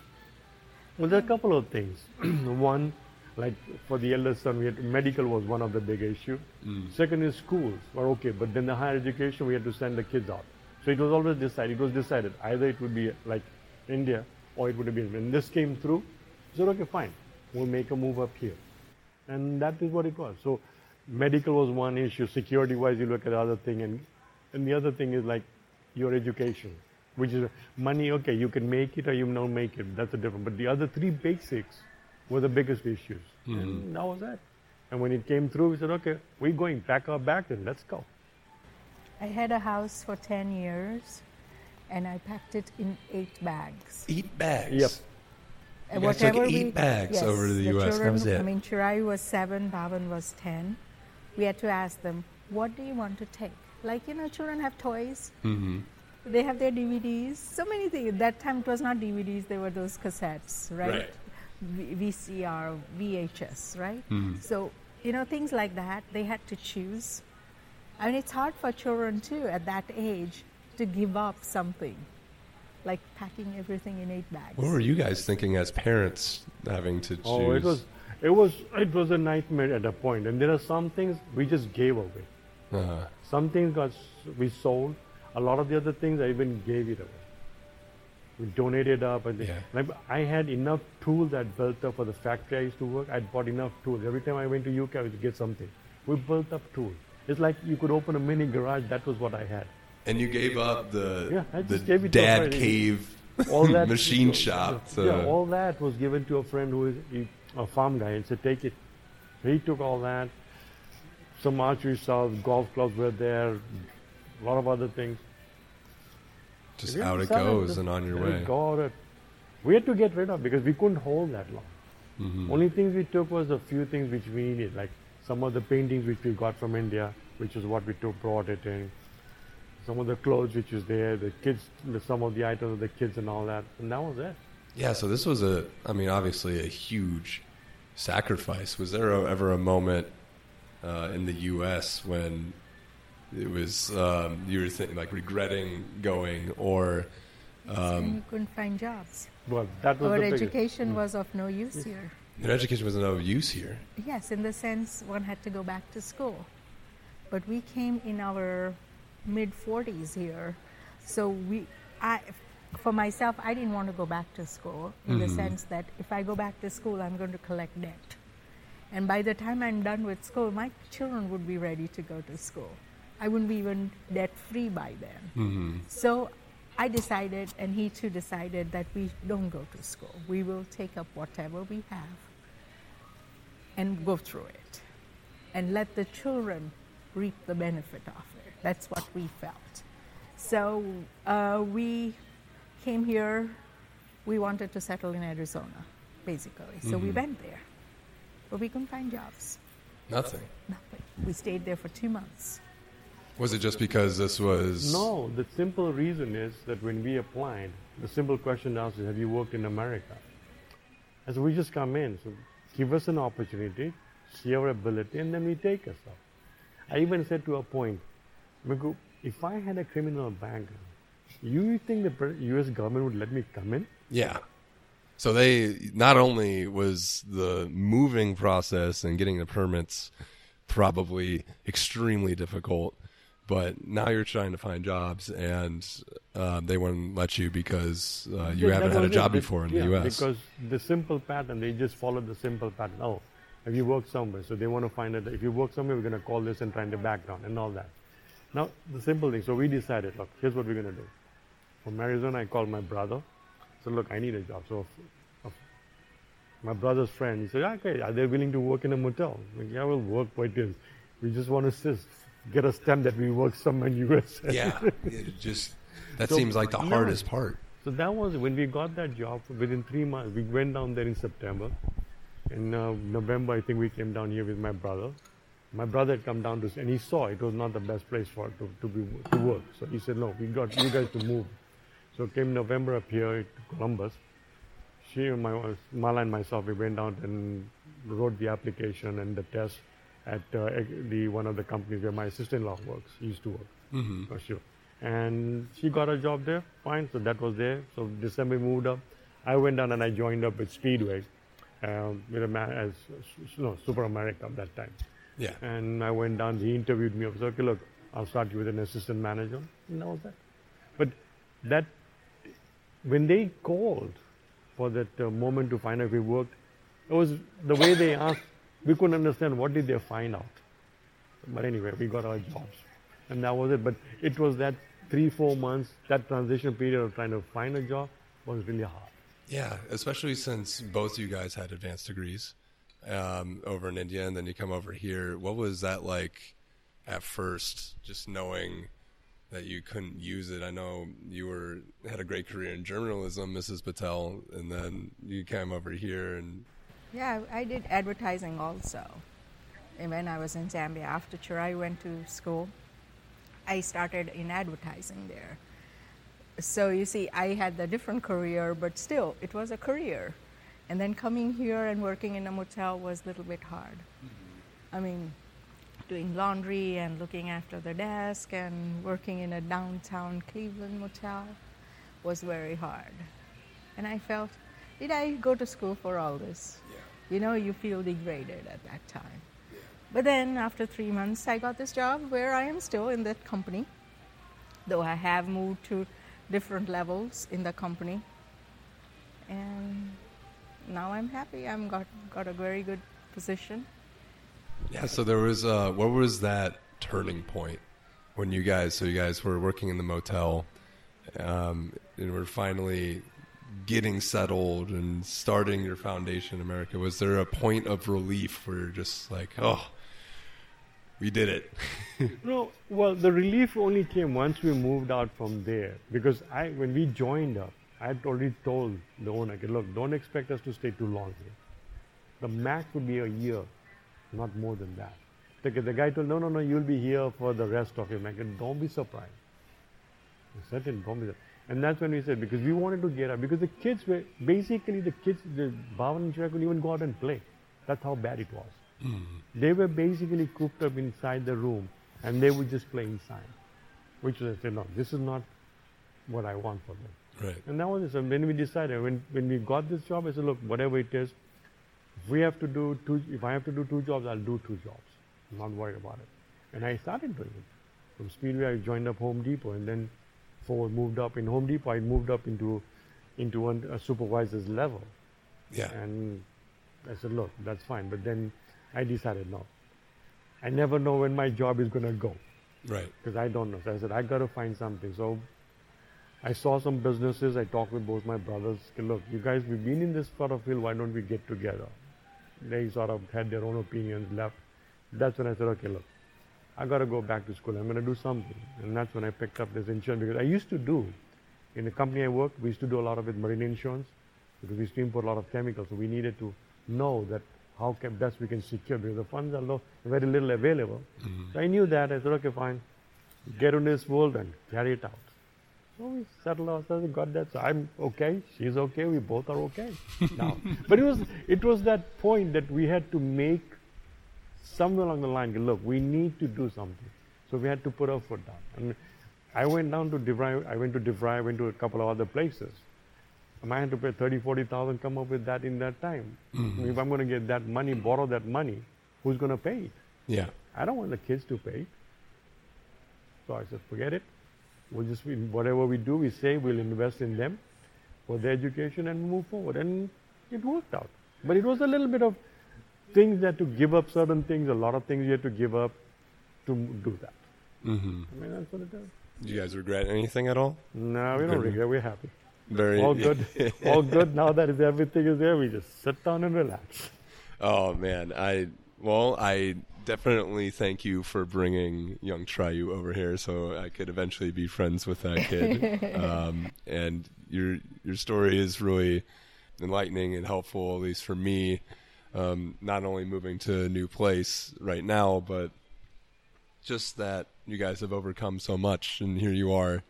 Well, there are a couple of things. [clears throat] one, like for the eldest son, we had medical was one of the big issue. Hmm. Second is schools were okay, but then the higher education we had to send the kids out. So it was always decided. It was decided either it would be like India or it would be. When this came through, we said okay, fine, we'll make a move up here, and that is what it was. So medical was one issue. Security-wise, you look at the other thing, and and the other thing is like your education, which is money. Okay, you can make it or you don't make it. That's a different. But the other three basics were the biggest issues, and that was it. And when it came through, we said, okay, we're going pack our bags and let's go.
I had a house for 10 years and I packed it in eight bags.
Eight bags.
Yep.
And
You guys took
whatever
eight
we-
bags
yes,
over to the US. That
Children,
was it.
I mean, Chirayu was seven, Bhavan was 10. We had to ask them, what do you want to take? Like, you know, children have toys.
Mm-hmm.
They have their DVDs. So many things. At That time it was not DVDs, they were those cassettes, right?
Right.
V- VCR, VHS, right?
Mm-hmm.
So, you know, things like that, they had to choose. I mean, it's hard for children too at that age to give up something, like packing everything in eight bags.
What were you guys thinking as parents having to choose?
Oh, it was, it was, it was a nightmare at a point. And there are some things we just gave away.
Uh,
Some things got we sold. A lot of the other things I even gave it away. We donated up, and
Yeah.
like I had enough tools that built up for the factory I used to work. I'd bought enough tools. Every time I went to UK, I would get something. We built up tools. It's like you could open a mini garage. That was what I had.
and you gave up the
Yeah,
the
gave it to a
dad cave
All [laughs] that
machine shop. To,
Yeah, all that was given to a friend who is a farm guy and said, "Take it." He took all that. Some archery stuff, golf clubs were there, a lot of other things.
Just out it goes and on your way.
go, it- We had to get rid of because we couldn't hold that long.
Mm-hmm.
Only things we took was a few things which we needed, like some of the paintings which we got from India, which is what we took, brought it in. Some of the clothes which was there, the kids, some of the items of the kids and all that, and that was it.
Yeah, so this was a, I mean, obviously a huge sacrifice. Was there ever a moment uh, in the U.S. when it was um, you were thinking, like regretting going, or
and you couldn't find jobs.
Well, that was
Our
the biggest.
education mm. was of no use here.
your education was of no use here?
Yes, in the sense one had to go back to school. But we came in our mid 40s here. So we, I, for myself, I didn't want to go back to school in the mm-hmm. sense that if I go back to school, I'm going to collect debt. And by the time I'm done with school, my children would be ready to go to school. I wouldn't be even debt free by then.
Mm-hmm.
So I decided, and he too decided, that we don't go to school. We will take up whatever we have and go through it and let the children reap the benefit of it. That's what we felt. So uh, we came here, we wanted to settle in Arizona, basically. So we went there, but we couldn't find jobs.
Nothing.
Nothing. We stayed there for two months.
Was it just because this was?
No, the simple reason is that when we applied, the simple question asked is, have you worked in America? And so we just come in, so give us an opportunity, see our ability, and then we take us up. I even said to a point, if I had a criminal background, you think the U.S. government would let me come in?
Yeah. So they not only was the moving process and getting the permits probably extremely difficult, but now you're trying to find jobs and um, they wouldn't let you because uh, you
Yeah,
haven't had a job
it.
before in
Yeah,
the U.S.
Because the simple pattern, they just follow the simple pattern. Oh, have you worked somewhere? So they want to find out if you work somewhere, we're going to call this and find the background and all that. Now, the simple thing. So we decided, look, here's what we're going to do. From Arizona, I called my brother. So look, I need a job. So f- my brother's friend, he said, okay, are they willing to work in a motel? I'm like, yeah, we'll work for it is. We just want to sis- get a stamp that we work somewhere in U.S. [laughs]
yeah, it just that
So-
seems like the hardest part.
So that was when we got that job. Within three months, we went down there in September. In uh, November, I think we came down here with my brother. My brother had come down to, and he saw it was not the best place for to, to be to work. So he said, "No, we got you guys to move." So came November up here to Columbus. She, and my Mala, and myself, we went out and wrote the application and the test at uh, the one of the companies where my sister-in-law works. Used to work.
Mm-hmm.
For sure. And she got a job there, fine. So that was there. So December moved up. I went down and I joined up with Speedway, um, with a man as no Super America at that time.
Yeah.
And I went down. He interviewed me. I said, "Okay, look, I'll start you with an assistant manager." And that was that. But that when they called for that uh, moment to find out if we worked, it was the way they asked. We couldn't understand what did they find out. But anyway, we got our jobs, and that was it. But it was that three, four months, that transition period of trying to find a job was really hard.
Yeah, especially since both you guys had advanced degrees um, over in India, and then you come over here. What was that like at first? Just knowing that you couldn't use it. I know you were had a great career in journalism, Mrs. Patel, and then you came over here and
Yeah, I did advertising also. And when I was in Zambia, after Chirayu went to school, I started in advertising there. So you see, I had a different career, but still, it was a career. And then coming here and working in a motel was a little bit hard. Mm-hmm. I mean, doing laundry and looking after the desk and working in a downtown Cleveland motel was very hard. And I felt, did I go to school for all this? You know, you feel degraded at that time. But then after three months, I got this job where I am still in that company, though I have moved to different levels in the company. And now I'm happy. I'm got, got a very good position.
Yeah. So there was uh, what was that turning point when you guys? So you guys were working in the motel, um, and were finally getting settled and starting your foundation in America. Was there a point of relief where you're just like, oh, we did it? [laughs]
No, well, the relief only came once we moved out from there. Because I, when we joined up, I had already told the owner, look, don't expect us to stay too long here. The max would be a year, not more than that. The, the guy told, no, no, no, you'll be here for the rest of your max. Don't be surprised. I said, don't be surprised. And that's when we said, because we wanted to get out, because the kids were, basically the kids, the Bhavan and Chirayu couldn't even go out and play. That's how bad it was. Hmm. They were basically cooped up inside the room and they would just play inside. Which I said, no, this is not what I want for them.
Right.
And that was it. So when we decided, when, when we got this job, I said, look, whatever it is, if we have to do two, if I have to do two jobs, I'll do two jobs. I'm not worried about it. And I started doing it. From Speedway, I joined up Home Depot, and then forward moved up in Home Depot. I moved up into into one, a supervisor's level.
Yeah.
And I said, look, that's fine. But then I decided, no. I never know when my job is going to go
Right.
because I don't know. So I said, I got to find something. So I saw some businesses. I talked with both my brothers. Look, you guys, we've been in this sort of field. Why don't we get together? They sort of had their own opinions left. That's when I said, okay, look, I got to go back to school. I'm going to do something. And that's when I picked up this insurance because I used to do, in the company I worked, we used to do a lot of it marine insurance because we used to import a lot of chemicals. So we needed to know that how can best we can secure because the funds are low, very little available. Mm-hmm. So I knew that. I said, okay, fine. Get in this world and carry it out. So we settled ourselves and got that. So I'm okay. She's okay. We both are okay [laughs] now. but it was it was that point that we had to make somewhere along the line. Look, we need to do something. So we had to put our foot down. And I went down to DeVry. I went to DeVry. I went to a couple of other places. I had to pay 30, 40,000, come up with that in that time. Mm-hmm. If I'm going to get that money, borrow that money, who's going to pay it?
Yeah.
I don't want the kids to pay. it. So I said, forget it. We'll just, whatever we do, we say we'll invest in them for their education and move forward. And it worked out. But it was a little bit of things that to give up certain things, a lot of things you had to give up to do that.
Mm-hmm.
I mean, that's what it is.
Do you guys regret anything at all?
No, we don't regret. We're happy.
Very
All good. [laughs] All good. Now that is everything is there, we just sit down and relax.
Oh man, I well, I definitely thank you for bringing young Chirayu over here, so I could eventually be friends with that kid. [laughs] um, and your your story is really enlightening and helpful, at least for me. Um, not only moving to a new place right now, but just that you guys have overcome so much, and here you are,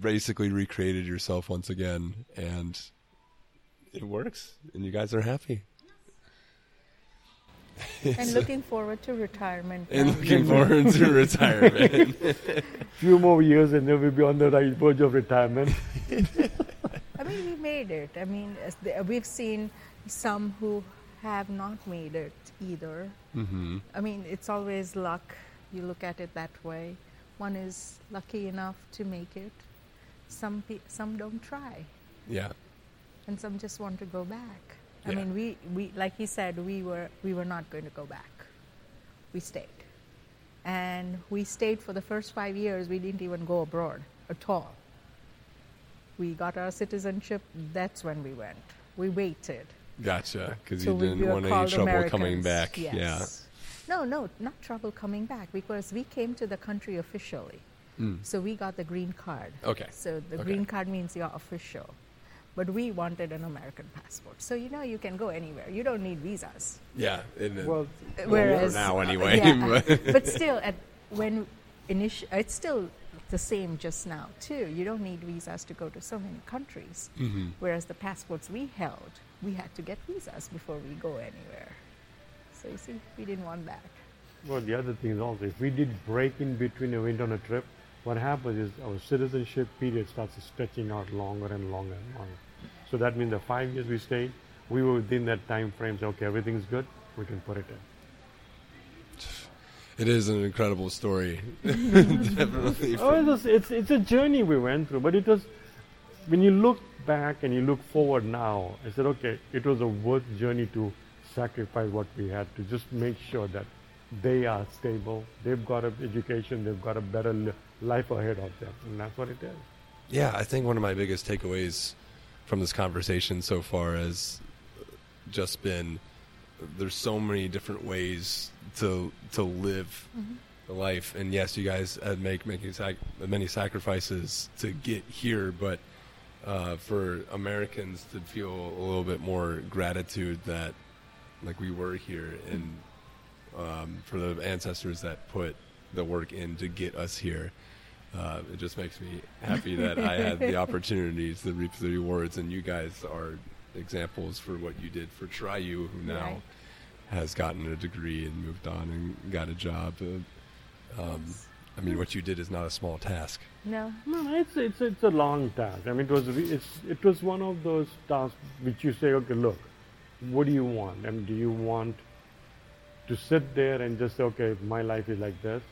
basically recreated yourself once again, and it works, and you guys are happy.
and [laughs] looking forward to retirement.
and looking forward to [laughs] retirement. [laughs]
Few more years and then we'll be on the right verge of retirement.
I mean, we made it. I mean, we've seen some who have not made it either.
Mm-hmm.
I mean, it's always luck. You look at it that way. One is lucky enough to make it. Some pe- some don't try,
Yeah.
and some just want to go back. I mean, we, we like he said, we were we were not going to go back. We stayed, and we stayed for the first five years. We didn't even go abroad at all. We got our citizenship. That's when we went. We waited.
Gotcha. Because
So
you didn't
were
want any
called
trouble coming back.
Yes. No, no, not trouble coming back because we came to the country officially.
Mm.
So we got the green card.
Okay.
So the
Okay.
green card means you're official. But we wanted an American passport. So you know you can go anywhere. You don't need visas.
Yeah. and it-
Well,
Whereas
now anyway,
yeah, [laughs]
but-
but still at when initi- it's still the same just now too. You don't need visas to go to so many countries.
Mhm.
Whereas the passports we held, we had to get visas before we go anywhere. So you see, we didn't want that.
Well, the other thing is also, if we did break in between and went on a trip, what happens is our citizenship period starts stretching out longer and longer and longer. So that means the five years we stayed, we were within that time frame. So okay, everything's good, we can put it in.
It is an incredible story. [laughs] [laughs] Definitely.
Oh, it was, it's it's a journey we went through, but it was when you look back and you look forward now. I said, okay, it was a worth journey to sacrifice what we had to just make sure that they are stable, they've got an education, they've got a better life ahead of them, and that's what it is.
Yeah, I think one of my biggest takeaways from this conversation so far has just been there's so many different ways to to live mm-hmm. the life, and yes, you guys had make making sac- many sacrifices to get here, but uh, for Americans to feel a little bit more gratitude that like we were here, and um, for the ancestors that put the work in to get us here. Uh, it just makes me happy that I had the [laughs] opportunity to reap the rewards, and you guys are examples for what you did for Chirayu, who now
Right.
has gotten a degree and moved on and got a job. Uh, um, I mean, what you did is not a small task.
No,
No, no, it's it's it's a long task. I mean, it was it's it was one of those tasks which you say, okay, look, what do you want? And do you want to sit there and just say, okay, my life is like this,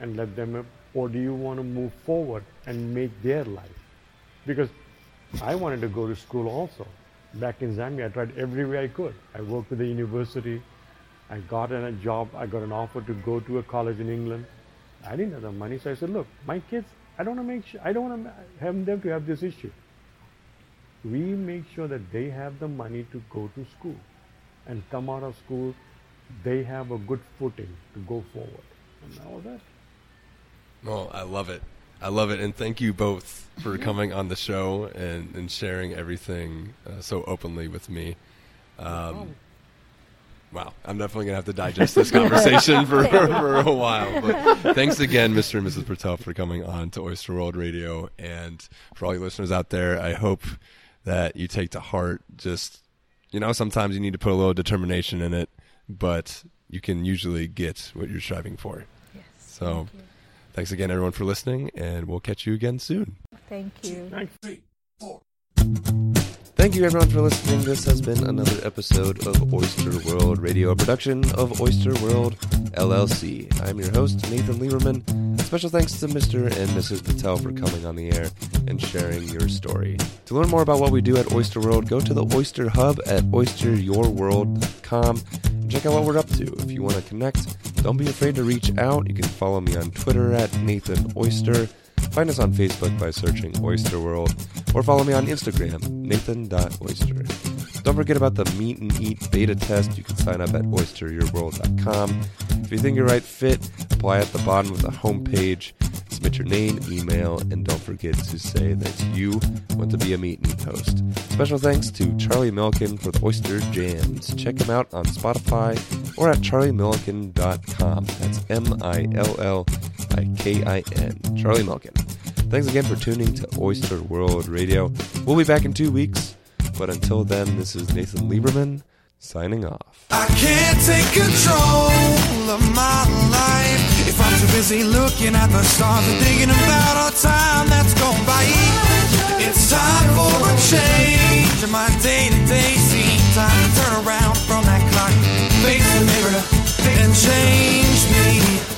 and let them, or do you want to move forward and make their life? Because I wanted to go to school also. Back in Zambia, I tried every way I could. I worked with the university. I got a job. I got an offer to go to a college in England. I didn't have the money, so I said, "Look, my kids. I don't want to make sure. I don't want to have them to have this issue. We make sure that they have the money to go to school, and come out of school, they have a good footing to go forward. And all that.
Well, I love it. I love it, and thank you both for coming on the show and, and sharing everything uh, so openly with me. Um, wow, I'm definitely gonna have to digest this conversation [laughs] for, for a while. But thanks again, Mr. and Mrs. Patel, for coming on to Oyster World Radio, and for all you listeners out there, I hope that you take to heart just you know sometimes you need to put a little determination in it, but you can usually get what you're striving for.
yes.
So. Thanks again, everyone, for listening, and we'll catch you again soon.
Thank you.
Thanks.
Thank you, everyone, for listening. This has been another episode of Oyster World Radio, production of Oyster World LLC. I'm your host, Nathan Lieberman. Special thanks to Mr. and Mrs. Patel for coming on the air and sharing your story. To learn more about what we do at Oyster World, go to the Oyster Hub at oysteryourworld.com and check out what we're up to. If you want to connect, don't be afraid to reach out. You can follow me on Twitter at Nathan Oyster. Find us on Facebook by searching Oyster World, or follow me on Instagram, nathan.oyster. Don't forget about the Meet and Eat beta test. You can sign up at oysteryourworld.com. If you think you're right fit, apply at the bottom of the homepage. Submit your name, email, and don't forget to say that you want to be a Meet and Eat host. Special thanks to Charlie Millikin for the Oyster Jams. Check him out on Spotify or at charliemillikin.com. That's M I L L I K I N. Charlie Millikin. Thanks again for tuning to Oyster World Radio. We'll be back in two weeks, but until then, this is Nathan Lieberman signing off.
I can't take control of my life if I'm too busy looking at the stars and thinking about our time that's gone by. It's time for a change in my day to day scene. Time to turn around from that clock, face the mirror, and change me.